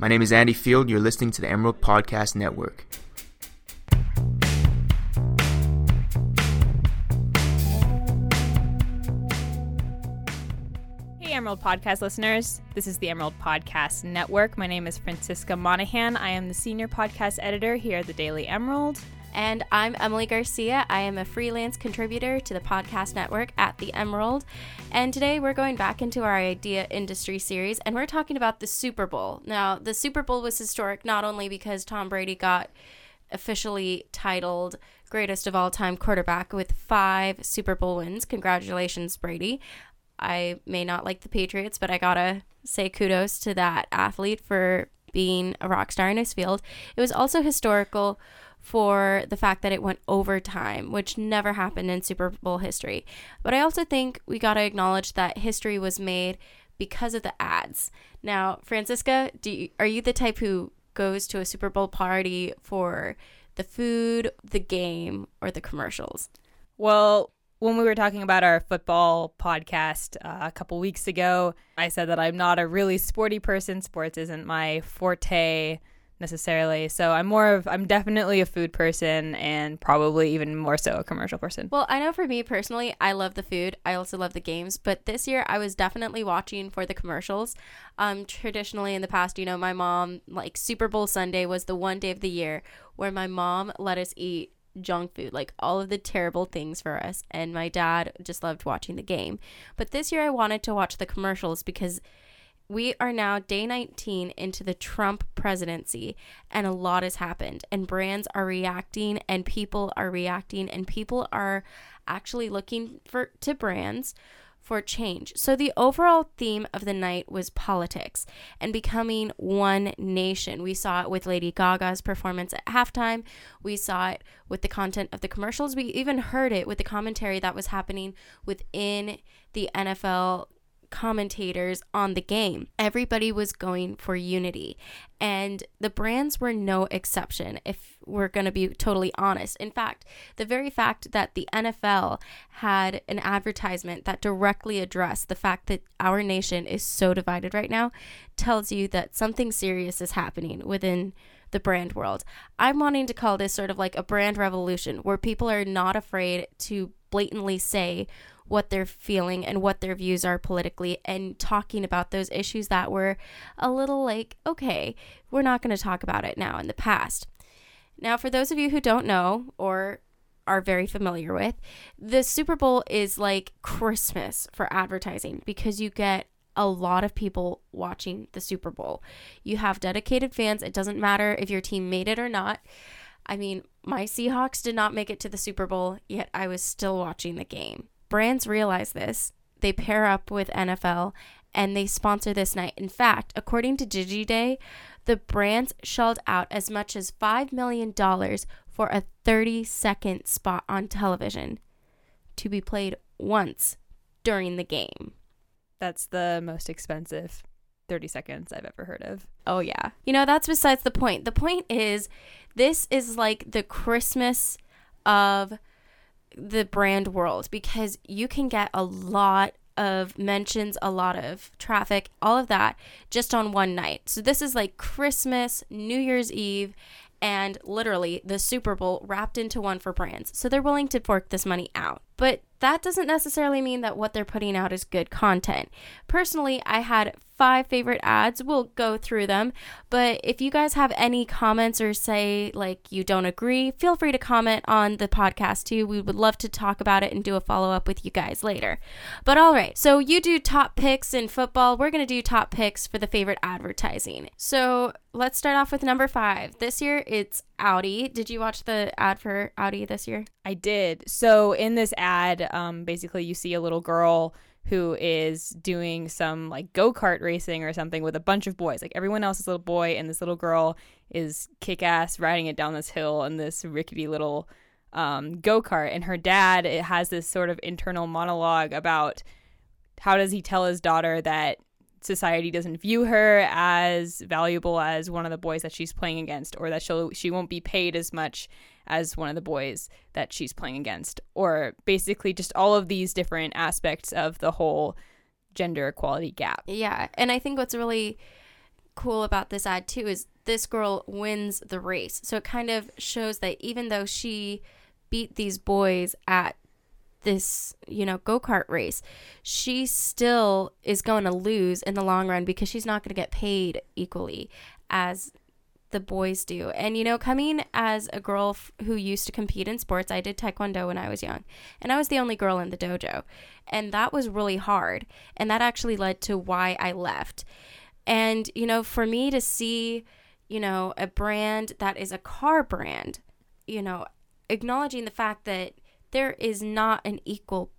My name is Andy Field. You're listening to the Emerald Podcast Network. Hey, Emerald Podcast listeners. This is the Emerald Podcast Network. My name is Francisca Monahan. I am the senior podcast editor here at the Daily Emerald. And I'm Emily Garcia. I am a freelance contributor to the podcast network at The Emerald. And today we're going back into our idea industry series and we're talking about the Super Bowl. Now, the Super Bowl was historic not only because Tom Brady got officially titled greatest of all time quarterback with five Super Bowl wins. Congratulations, Brady. I may not like the Patriots, but I gotta say kudos to that athlete for being a rock star in his field. It was also historical for the fact that it went overtime, which never happened in Super Bowl history. But I also think we got to acknowledge that history was made because of the ads. Now, Francisca, do you, are you the type who goes to a Super Bowl party for the food, the game, or the commercials? Well, when we were talking about our football podcast uh, a couple weeks ago, I said that I'm not a really sporty person. Sports isn't my forte necessarily. So I'm more of I'm definitely a food person and probably even more so a commercial person. Well, I know for me personally, I love the food. I also love the games, but this year I was definitely watching for the commercials. Um traditionally in the past, you know, my mom like Super Bowl Sunday was the one day of the year where my mom let us eat junk food, like all of the terrible things for us. And my dad just loved watching the game. But this year I wanted to watch the commercials because we are now day 19 into the Trump presidency, and a lot has happened. And brands are reacting, and people are reacting, and people are actually looking for to brands for change. So the overall theme of the night was politics and becoming one nation. We saw it with Lady Gaga's performance at halftime. We saw it with the content of the commercials. We even heard it with the commentary that was happening within the NFL commentators on the game. Everybody was going for unity, and the brands were no exception, if we're going to be totally honest. In fact, the very fact that the NFL had an advertisement that directly addressed the fact that our nation is so divided right now tells you that something serious is happening within the brand world. I'm wanting to call this sort of like a brand revolution where people are not afraid to blatantly say what they're feeling and what their views are politically and talking about those issues that were a little like, okay, we're not going to talk about it now in the past. Now, for those of you who don't know or are very familiar with, the Super Bowl is like Christmas for advertising because you get a lot of people watching the Super Bowl. You have dedicated fans. It doesn't matter if your team made it or not. I mean, my Seahawks did not make it to the Super Bowl, yet I was still watching the game brands realize this. They pair up with NFL and they sponsor this night. In fact, according to DigiDay, the brands shelled out as much as $5 million for a 30 second spot on television to be played once during the game. That's the most expensive 30 seconds I've ever heard of. Oh, yeah. You know, that's besides the point. The point is, this is like the Christmas of the brand world because you can get a lot of mentions, a lot of traffic, all of that just on one night. So this is like Christmas, New Year's Eve, and literally the Super Bowl wrapped into one for brands. So they're willing to fork this money out. But that doesn't necessarily mean that what they're putting out is good content. Personally, I had five favorite ads. We'll go through them. But if you guys have any comments or say like you don't agree, feel free to comment on the podcast too. We would love to talk about it and do a follow up with you guys later. But all right, so you do top picks in football. We're going to do top picks for the favorite advertising. So let's start off with number five. This year it's Audi. Did you watch the ad for Audi this year? I did. So in this ad, um, basically you see a little girl who is doing some like go kart racing or something with a bunch of boys. Like everyone else is a little boy, and this little girl is kick ass riding it down this hill in this rickety little um, go kart. And her dad it has this sort of internal monologue about how does he tell his daughter that society doesn't view her as valuable as one of the boys that she's playing against or that she'll she won't be paid as much as one of the boys that she's playing against or basically just all of these different aspects of the whole gender equality gap. Yeah, and I think what's really cool about this ad too is this girl wins the race. So it kind of shows that even though she beat these boys at this, you know, go-kart race, she still is going to lose in the long run because she's not going to get paid equally as the boys do. And you know, coming as a girl f- who used to compete in sports, I did taekwondo when I was young, and I was the only girl in the dojo. And that was really hard, and that actually led to why I left. And you know, for me to see, you know, a brand that is a car brand, you know, acknowledging the fact that there is not an equal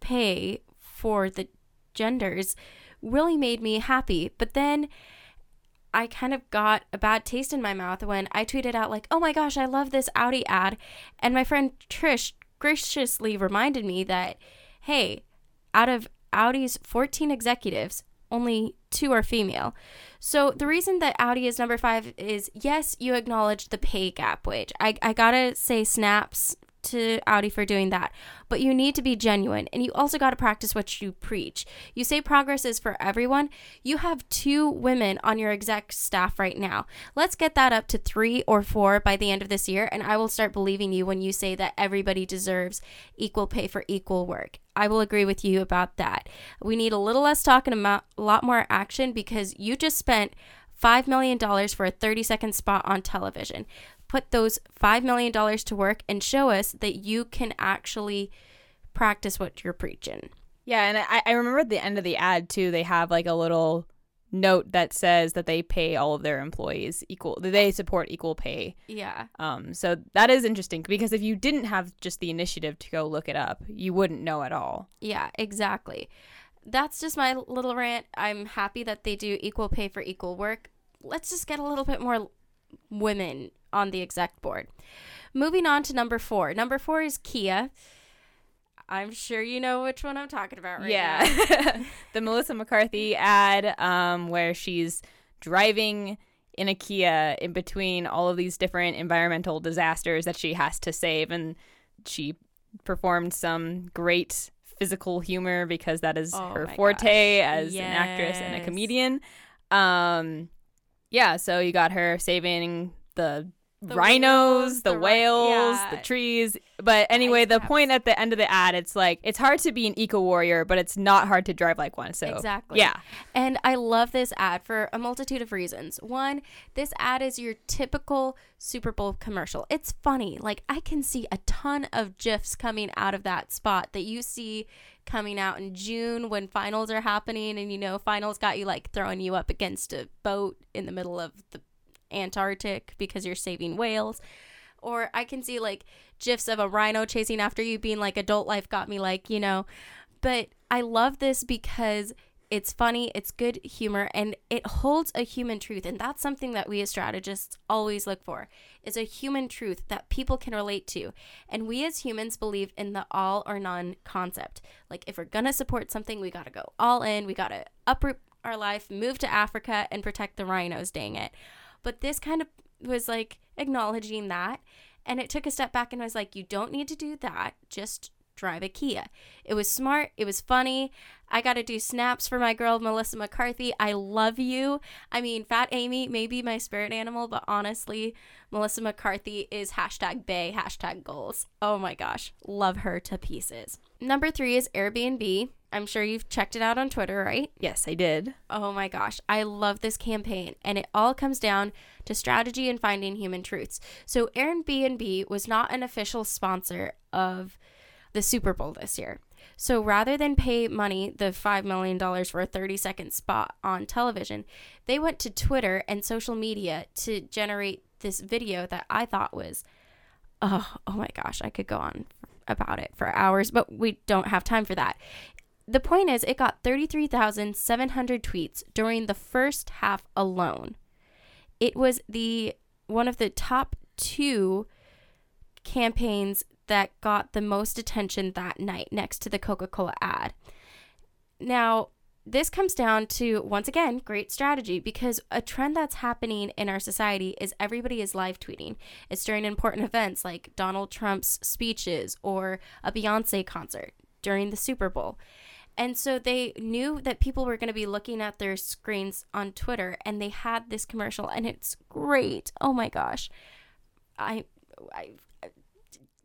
pay for the genders really made me happy. But then I kind of got a bad taste in my mouth when I tweeted out, like, oh my gosh, I love this Audi ad. And my friend Trish graciously reminded me that, hey, out of Audi's 14 executives, only two are female. So the reason that Audi is number five is yes, you acknowledge the pay gap wage. I, I gotta say, snaps to Audi for doing that. But you need to be genuine and you also got to practice what you preach. You say progress is for everyone. You have two women on your exec staff right now. Let's get that up to three or four by the end of this year, and I will start believing you when you say that everybody deserves equal pay for equal work. I will agree with you about that. We need a little less talk and a lot more action because you just spent $5 million for a 30 second spot on television put those $5 million to work and show us that you can actually practice what you're preaching. Yeah, and I, I remember at the end of the ad too, they have like a little note that says that they pay all of their employees equal they support equal pay. Yeah. Um so that is interesting because if you didn't have just the initiative to go look it up, you wouldn't know at all. Yeah, exactly. That's just my little rant. I'm happy that they do equal pay for equal work. Let's just get a little bit more women on the exec board. Moving on to number four. Number four is Kia. I'm sure you know which one I'm talking about right yeah. the Melissa McCarthy ad um, where she's driving in a Kia in between all of these different environmental disasters that she has to save. And she performed some great physical humor because that is Oh her forte gosh. as an actress and a comedian. Um, yeah, so you got her saving the, The rhinos, the, the whales, yeah. the trees. But anyway, the point at the end of the ad, it's like it's hard to be an eco warrior, but it's not hard to drive like one. So Exactly. yeah, And I love this ad for a multitude of reasons. One, this ad is your typical Super Bowl commercial. It's funny. Like, I can see a ton of GIFs coming out of that spot that you see coming out in June when finals are happening. And, you know, finals got you like throwing you up against a boat in the middle of the Antarctic because you're saving whales. Or I can see like GIFs of a rhino chasing after you being like, adult life got me, like, you know. But I love this because it's funny, it's good humor, and it holds a human truth. And that's something that we as strategists always look for is a human truth that people can relate to. And we as humans believe in the all or none concept. Like if we're gonna support something, we gotta go all in, we gotta uproot our life, move to Africa and protect the rhinos, dang it. But this kind of was like acknowledging that. And it took a step back and was like, you don't need to do that. Just drive a Kia. It was smart. It was funny. I got to do snaps for my girl, Melissa McCarthy. I love you. I mean, Fat Amy may be my spirit animal, but honestly, Melissa McCarthy is hashtag Bae, hashtag goals. Oh my gosh. Love her to pieces. Number three is Airbnb. I'm sure you've checked it out on Twitter, right? yes, I did. Oh my gosh, I love this campaign, and it all comes down to strategy and finding human truths. So, Airbnb was not an official sponsor of the Super Bowl this year. So, rather than pay money, the $5 million for a 30 second spot on television, they went to Twitter and social media to generate this video that I thought was, oh, oh my gosh, I could go on about it for hours, but we don't have time for that the point is it got 33,700 tweets during the first half alone. It was the one of the top 2 campaigns that got the most attention that night next to the Coca-Cola ad. Now, this comes down to once again great strategy because a trend that's happening in our society is everybody is live tweeting. It's during important events like Donald Trump's speeches or a Beyonce concert during the Super Bowl. And so they knew that people were going to be looking at their screens on Twitter and they had this commercial and it's great. Oh my gosh. I I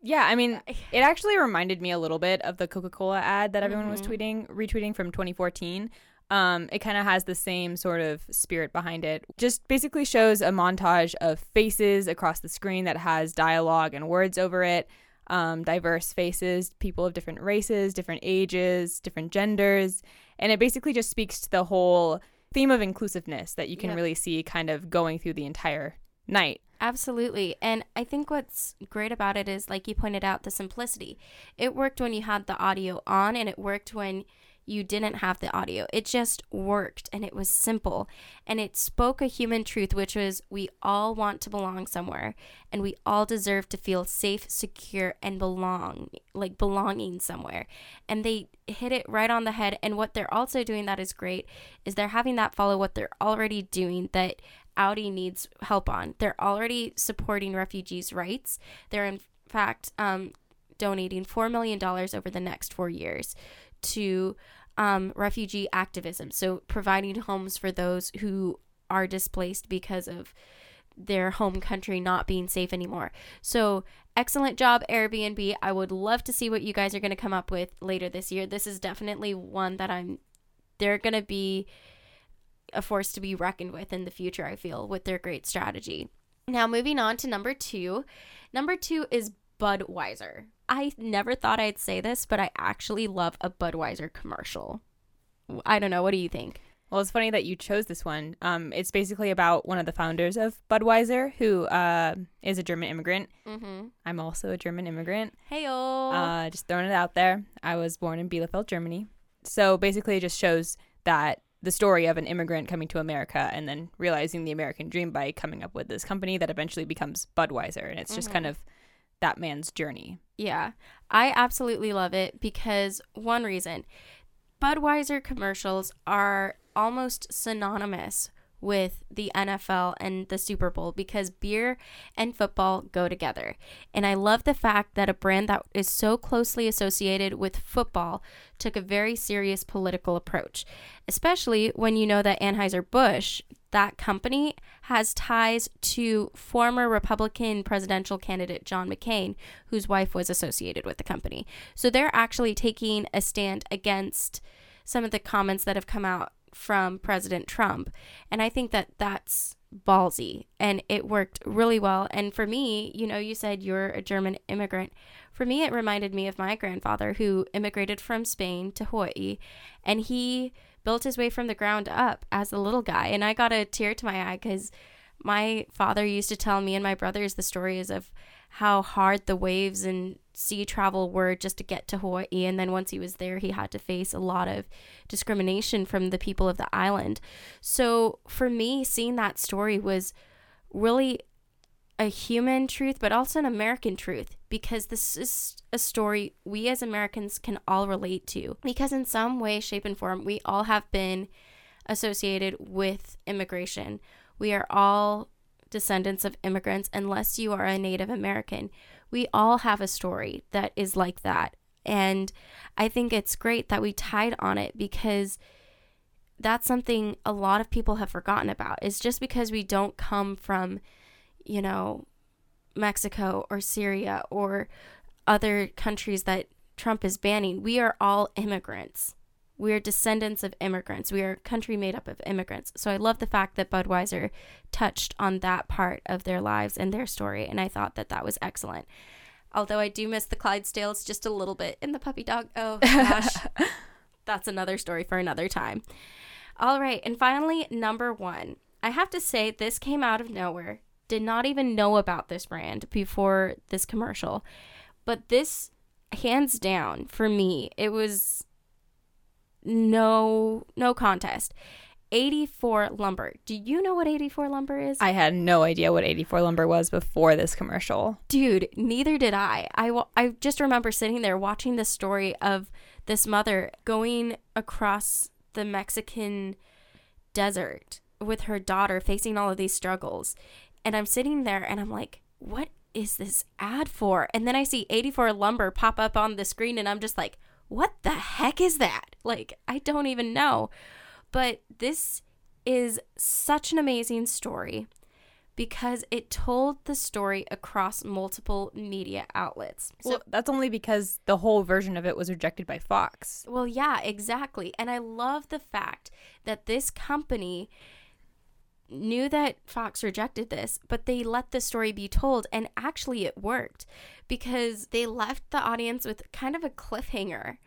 Yeah, I mean, it actually reminded me a little bit of the Coca Cola ad that everyone was Mhm. tweeting, retweeting from 2014. Um, it kind of has the same sort of spirit behind it. Just basically shows a montage of faces across the screen that has dialogue and words over it. Um, diverse faces, people of different races, different ages, different genders. And it basically just speaks to the whole theme of inclusiveness that you can Yep. really see kind of going through the entire night. Absolutely. And I think what's great about it is, like you pointed out, the simplicity. It worked when you had the audio on, and it worked when you didn't have the audio. It just worked, and it was simple. And it spoke a human truth, which was we all want to belong somewhere, and we all deserve to feel safe, secure, and belong, like belonging somewhere. And they hit it right on the head. And what they're also doing that is great is they're having that follow what they're already doing that Audi needs help on. They're already supporting refugees' rights. They're in fact um, donating four million dollars over the next four years to um, refugee activism. So providing homes for those who are displaced because of their home country not being safe anymore. So excellent job Airbnb. I would love to see what you guys are going to come up with later this year. This is definitely one that I'm they're going to be a force to be reckoned with in the future, I feel, with their great strategy. Now, moving on to number two. Number two is Budweiser. I never thought I'd say this, but I actually love a Budweiser commercial. I don't know. What do you think? Well, it's funny that you chose this one. Um, it's basically about one of the founders of Budweiser, who uh, is a German immigrant. Mm-hmm. I'm also a German immigrant. Hey, Uh, just throwing it out there. I was born in Bielefeld, Germany. So basically, it just shows that the story of an immigrant coming to America and then realizing the American dream by coming up with this company that eventually becomes Budweiser. And it's just kind mm-hmm. of that man's journey. Yeah, I absolutely love it because one reason Budweiser commercials are almost synonymous with the NFL and the Super Bowl because beer and football go together. And I love the fact that a brand that is so closely associated with football took a very serious political approach, especially when you know that Anheuser-Busch, that company, has ties to former Republican presidential candidate John McCain, whose wife was associated with the company. So they're actually taking a stand against some of the comments that have come out from President Trump. And I think that that's ballsy and it worked really well. And for me, you know, you said you're a German immigrant. For me, it reminded me of my grandfather who immigrated from Spain to Hawaii and he built his way from the ground up as a little guy. And I got a tear to my eye because my father used to tell me and my brothers the stories of how hard the waves and sea travel were just to get to Hawaii. And then once he was there, he had to face a lot of discrimination from the people of the island. So for me, seeing that story was really a human truth, but also an American truth, because this is a story we as Americans can all relate to. Because in some way, shape, and form, we all have been associated with immigration. We are all descendants of immigrants, unless you are a Native American. We all have a story that is like that. And I think it's great that we tied on it because that's something a lot of people have forgotten about. It's just because we don't come from, you know, Mexico or Syria or other countries that Trump is banning, we are all immigrants. We are descendants of immigrants. We are a country made up of immigrants. So I love the fact that Budweiser touched on that part of their lives and their story. And I thought that that was excellent. Although I do miss the Clydesdales just a little bit in the puppy dog. Oh, gosh. That's another story for another time. All right. And finally, number one. I have to say, this came out of nowhere. Did not even know about this brand before this commercial. But this, hands down, for me, it was no no contest. 84 lumber. Do you know what 84 lumber is? I had no idea what 84 lumber was before this commercial. Dude, neither did I. I, I just remember sitting there watching the story of this mother going across the Mexican desert with her daughter facing all of these struggles. And I'm sitting there and I'm like, what is this ad for? And then I see 84 lumber pop up on the screen and I'm just like, what the heck is that? Like, I don't even know. But this is such an amazing story because it told the story across multiple media outlets. So, well, that's only because the whole version of it was rejected by Fox. well, yeah, exactly. And I love the fact that this company knew that Fox rejected this, but they let the story be told, and actually it worked because they left the audience with kind of a cliffhanger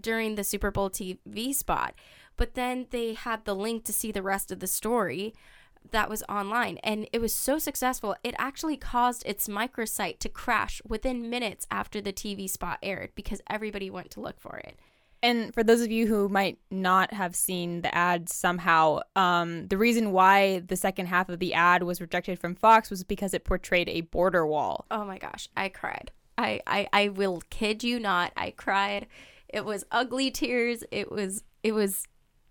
during the Super Bowl TV spot. But then they had the link to see the rest of the story that was online, and it was so successful, it actually caused its microsite to crash within minutes after the TV spot aired because everybody went to look for it. And for those of you who might not have seen the ad somehow, um, the reason why the second half of the ad was rejected from Fox was because it portrayed a border wall. Oh my gosh, I cried. I, I, I will kid you not. I cried. It was ugly tears. It was it was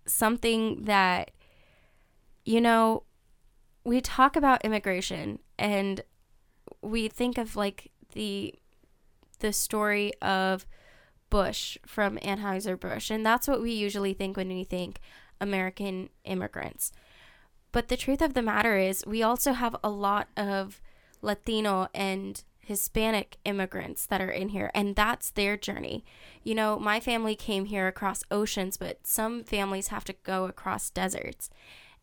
something that you know, we talk about immigration and we think of like the the story of Busch from Anheuser-Busch and that's what we usually think when we think American immigrants. But the truth of the matter is we also have a lot of Latino and Hispanic immigrants that are in here, and that's their journey. You know, my family came here across oceans, but some families have to go across deserts.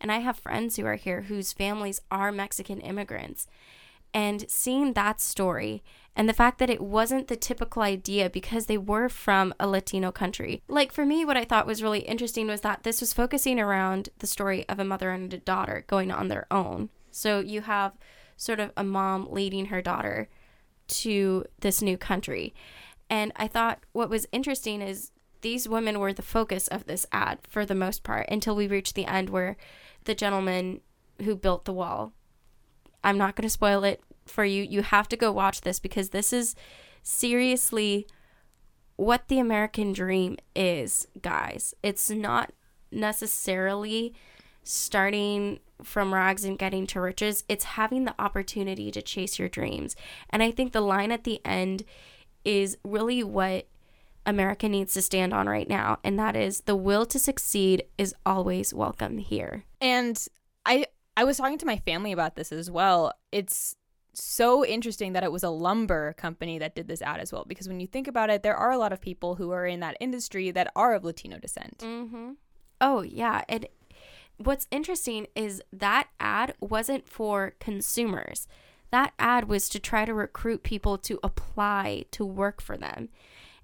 And I have friends who are here whose families are Mexican immigrants. And seeing that story and the fact that it wasn't the typical idea because they were from a Latino country. Like for me, what I thought was really interesting was that this was focusing around the story of a mother and a daughter going on their own. So you have sort of a mom leading her daughter to this new country. And I thought what was interesting is these women were the focus of this ad for the most part until we reached the end where the gentleman who built the wall. I'm not going to spoil it for you. You have to go watch this because this is seriously what the American dream is, guys. It's not necessarily starting from rags and getting to riches, it's having the opportunity to chase your dreams. And I think the line at the end is really what America needs to stand on right now, and that is the will to succeed is always welcome here. And I I was talking to my family about this as well. It's so interesting that it was a lumber company that did this ad as well because when you think about it, there are a lot of people who are in that industry that are of Latino descent. Mm-hmm. Oh yeah, and what's interesting is that ad wasn't for consumers. That ad was to try to recruit people to apply to work for them.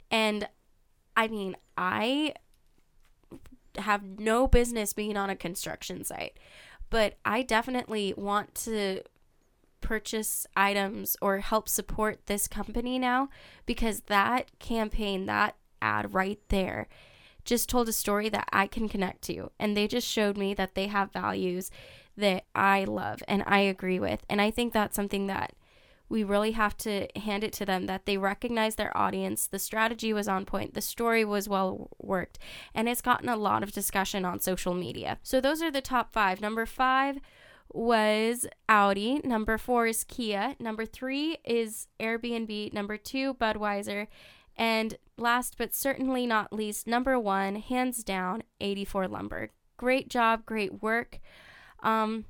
And I mean, I have no business being on a construction site, but I definitely want to purchase items or help support this company now because that campaign, that ad right there, just told a story that I can connect to. And they just showed me that they have values that I love and I agree with. And I think that's something that we really have to hand it to them that they recognize their audience. The strategy was on point, the story was well worked, and it's gotten a lot of discussion on social media. So those are the top five. Number five was Audi. Number four is Kia. Number three is Airbnb. Number two, Budweiser. And last but certainly not least, number one, hands down, 84 Lumber. Great job, great work. Um,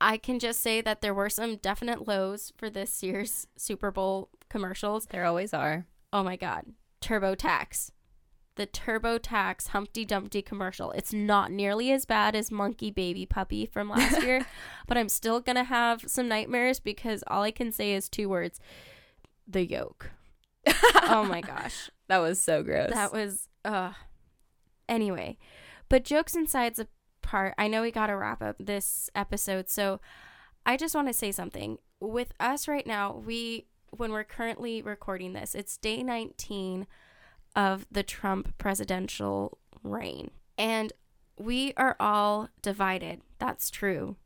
I can just say that there were some definite lows for this year's Super Bowl commercials. There always are. Oh my God. TurboTax. The TurboTax Humpty Dumpty commercial. It's not nearly as bad as Monkey Baby Puppy from last year, but I'm still going to have some nightmares because all I can say is two words the yolk. oh my gosh. That was so gross. That was uh anyway. But jokes and sides apart, I know we gotta wrap up this episode, so I just want to say something. With us right now, we when we're currently recording this, it's day 19 of the Trump presidential reign. And we are all divided. That's true.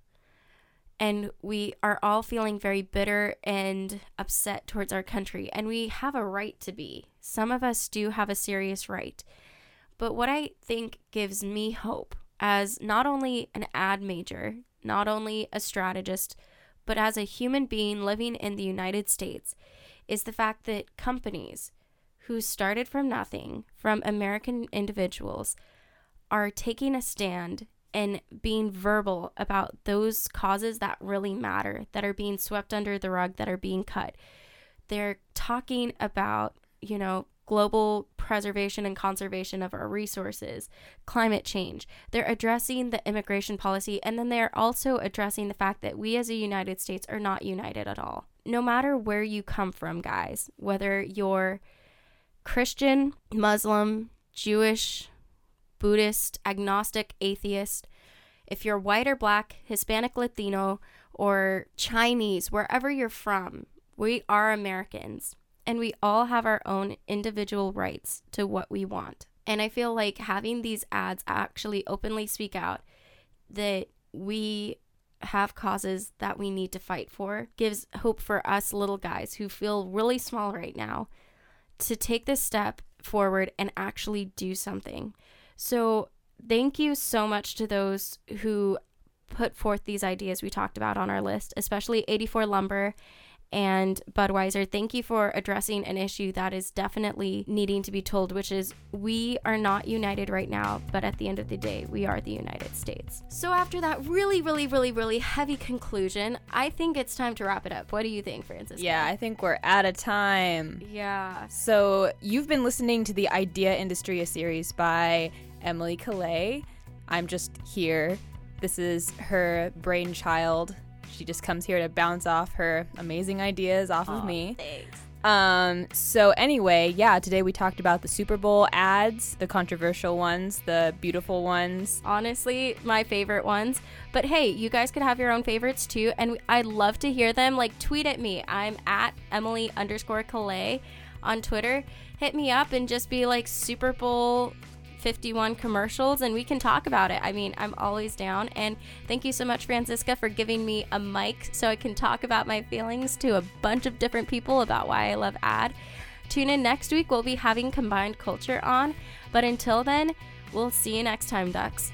And we are all feeling very bitter and upset towards our country. And we have a right to be. Some of us do have a serious right. But what I think gives me hope as not only an ad major, not only a strategist, but as a human being living in the United States is the fact that companies who started from nothing, from American individuals, are taking a stand and being verbal about those causes that really matter, that are being swept under the rug, that are being cut. They're talking about, you know, global preservation and conservation of our resources, climate change. They're addressing the immigration policy, and then they're also addressing the fact that we as a United States are not united at all. No matter where you come from, guys, whether you're Christian, Muslim, Jewish, Buddhist, agnostic, atheist, if you're white or black, Hispanic, Latino, or Chinese, wherever you're from, we are Americans and we all have our own individual rights to what we want. And I feel like having these ads actually openly speak out that we have causes that we need to fight for gives hope for us little guys who feel really small right now to take this step forward and actually do something. So, thank you so much to those who put forth these ideas we talked about on our list, especially 84 Lumber and Budweiser, thank you for addressing an issue that is definitely needing to be told, which is we are not united right now, but at the end of the day, we are the United States. So, after that really, really, really, really heavy conclusion, I think it's time to wrap it up. What do you think, Francis? Yeah, I think we're out of time. Yeah. So, you've been listening to the Idea Industry, a series by Emily Calais. I'm just here. This is her brainchild she just comes here to bounce off her amazing ideas off of me. Thanks. Um, so anyway, yeah, today we talked about the Super Bowl ads, the controversial ones, the beautiful ones. Honestly, my favorite ones. But hey, you guys could have your own favorites too, and I'd love to hear them. Like, tweet at me. I'm at Emily underscore Calais on Twitter. Hit me up and just be like Super Bowl 51 commercials and we can talk about it. I mean, I'm always down. And thank you so much, Francisca, for giving me a mic so I can talk about my feelings to a bunch of different people about why I love ad. Tune in next week. We'll be having combined culture on. But until then, we'll see you next time, Ducks.